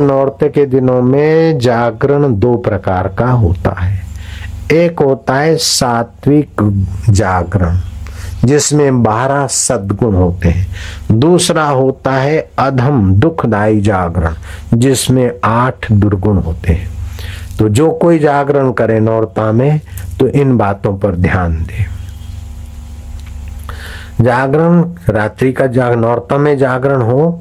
नौरते के दिनों में जागरण दो प्रकार का होता है। एक होता है सात्विक जागरण, जिसमें बारह सद्गुण होते हैं। दूसरा होता है अधम दुखदायी जागरण, जिसमें आठ दुर्गुण होते हैं। तो जो कोई जागरण करे नौरता में तो इन बातों पर ध्यान दे। जागरण, रात्रि का जाग, नौरता में जागरण हो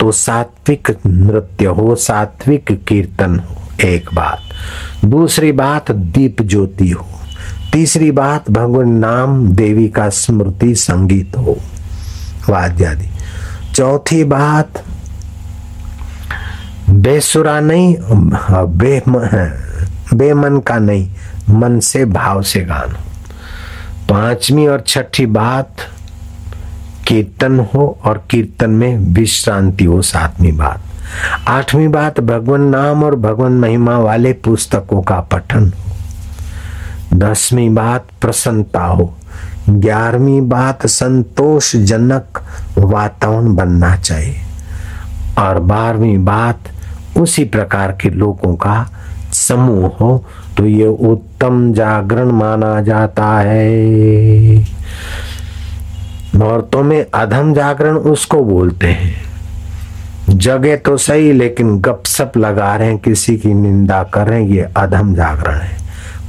तो सात्विक नृत्य हो, सात्विक कीर्तन हो, एक बात। दूसरी बात, दीप ज्योति हो। तीसरी बात, भगवान नाम देवी का स्मृति संगीत हो। वाद्यादि चौथी बात, बेसुरा नहीं बेमन का नहीं, मन से भाव से गान। पांचवी और छठी बात कीर्तन हो और कीर्तन में विश्रांति हो, सातवीं बात। आठवीं बात, भगवान नाम और भगवान महिमा वाले पुस्तकों का पठन। हो दसवीं बात, प्रसन्नता हो। ग्यारहवीं बात, संतोषजनक वातावरण बनना चाहिए। और बारहवीं बात, उसी प्रकार के लोगों का समूह हो तो ये उत्तम जागरण माना जाता है। औरतों में अधम जागरण उसको बोलते हैं। जगह तो सही, लेकिन गपसप लगा रहे हैं, किसी की निंदा कर रहे हैं, ये अधम जागरण है।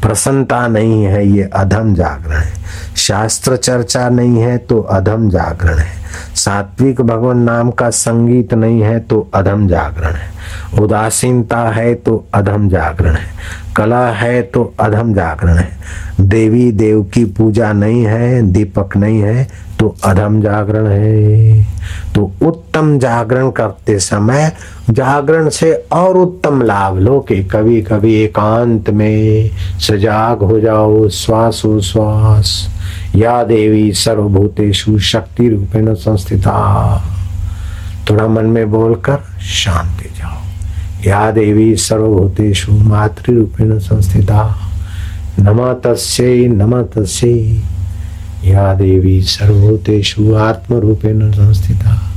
प्रसन्नता नहीं है, ये अधम जागरण है। शास्त्र चर्चा नहीं है तो अधम जागरण है। सात्विक भगवान नाम का संगीत नहीं है तो अधम जागरण है। उदासीनता है तो अधम जागरण है। कला है तो अधम जागरण है। देवी देव की पूजा नहीं है, दीपक नहीं है तो अधम जागरण है। तो उत्तम जागरण करते समय जागरण से और उत्तम लाभ लो के कभी कभी एकांत में सजाग हो जाओ श्वास श्वास। या देवी सर्वभूतेषु शक्ति रूपेण संस्थिता। थोड़ा मन में बोलकर शांति जाओ। या देवी सर्वभूतेषु मातृ रूपेण संस्थिता। नम तस्यै नम तस्यै। या देवी सर्वभूतेषु आत्म रूपेण संस्थिता।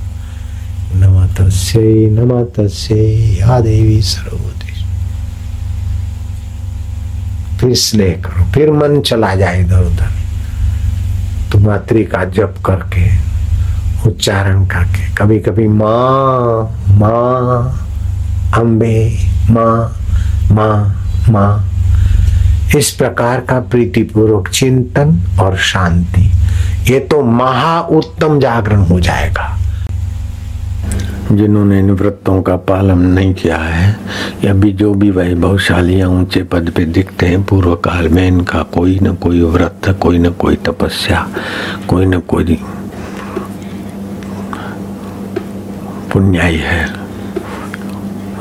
नम तस्यै नम तस्यै। या देवी सर्वभूतेषु। फिर स्नेह करो, फिर मन चला जाए इधर उधर। तो मातृ का जप करके, उच्चारण करके कभी कभी माँ माँ अम्बे, माँ माँ माँ। इस प्रकार का प्रीतिपूर्वक चिंतन और शांति। ये तो महा उत्तम जागरण हो जाएगा। जिन्होंने इन व्रतों का पालन नहीं किया है, या भी जो भी वैभवशाली या ऊँचे पद पे दिखते हैं पूर्व काल में इनका कोई न कोई व्रत, कोई न कोई तपस्या, कोई न कोई पुण्याई है।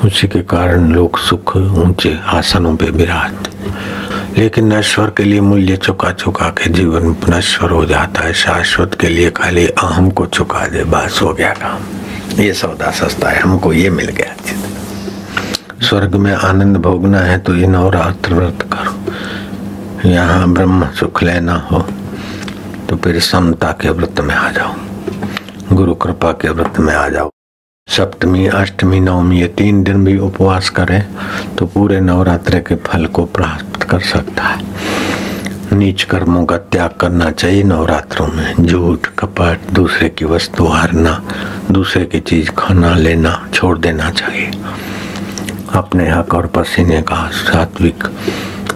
उसी के कारण लोग सुख, ऊँचे आसनों पे विराज लेकिन नश्वर के लिए मूल्य चुका चुका के जीवन नश्वर हो जाता है। शाश्वत के लिए खाली अहम को चुका दे, बस हो गया काम। ये सौदा सस्ता है, हमको ये मिल गया। स्वर्ग में आनंद भोगना है तो ये नवरात्र व्रत करो। यहाँ ब्रह्म सुख लेना हो तो फिर समता के व्रत में आ जाओ। गुरु कृपा के व्रत में आ जाओ। सप्तमी, अष्टमी, नवमी ये तीन दिन भी उपवास करें तो पूरे नवरात्र के फल को प्राप्त कर सकता है। नीच कर्मों का त्याग करना चाहिए नवरात्रों में। झूठ, कपट, दूसरे की वस्तु हारना, दूसरे की चीज़ खाना, लेना, छोड़ देना चाहिए। अपने हक और पसीने का सात्विक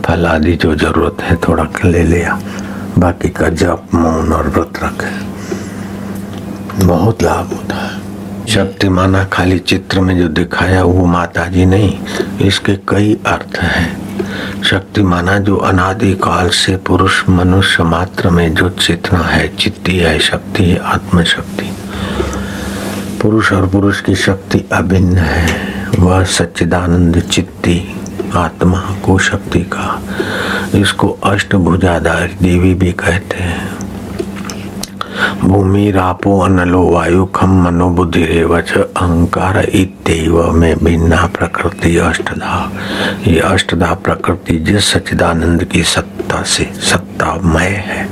फल आदि जो ज़रूरत है थोड़ा ले लिया। बाकी का जप, मौन और व्रत रखे। बहुत लाभ होता है। शक्ति माना खाली चित्र में जो दिखाया वो माता जी नहीं, इसके कई अर्थ हैं। शक्ति माना जो अनादि काल से पुरुष मनुष्य मात्र में जो चेतना है, चित्ती है, शक्ति है, आत्मशक्ति। पुरुष और पुरुष की शक्ति अभिन्न है। वह सच्चिदानंद चित्ती, आत्मा को शक्ति का, इसको अष्टभुजाधारी देवी भी कहते हैं। भूमि रापो अनलो वायु खम मनो बुद्धि रेवच अहंकार इतव में भिन्ना प्रकृति, अष्टधा। ये अष्टधा प्रकृति जिस सचिदानंद की सत्ता से सत्तामय है,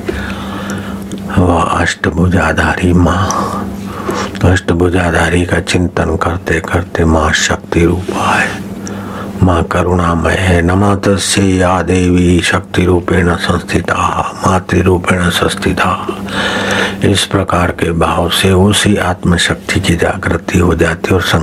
वह अष्टभुजाधारी माँ। अष्टभुजाधारी का चिंतन करते करते माँ शक्ति रूपा है। माँ करुणामय है नमा तस्य या देवी शक्ति रूपेण संस्थिता, मातृरूपेण संस्थिता। इस प्रकार के भाव से उसी आत्मशक्ति की जागृति हो जाती और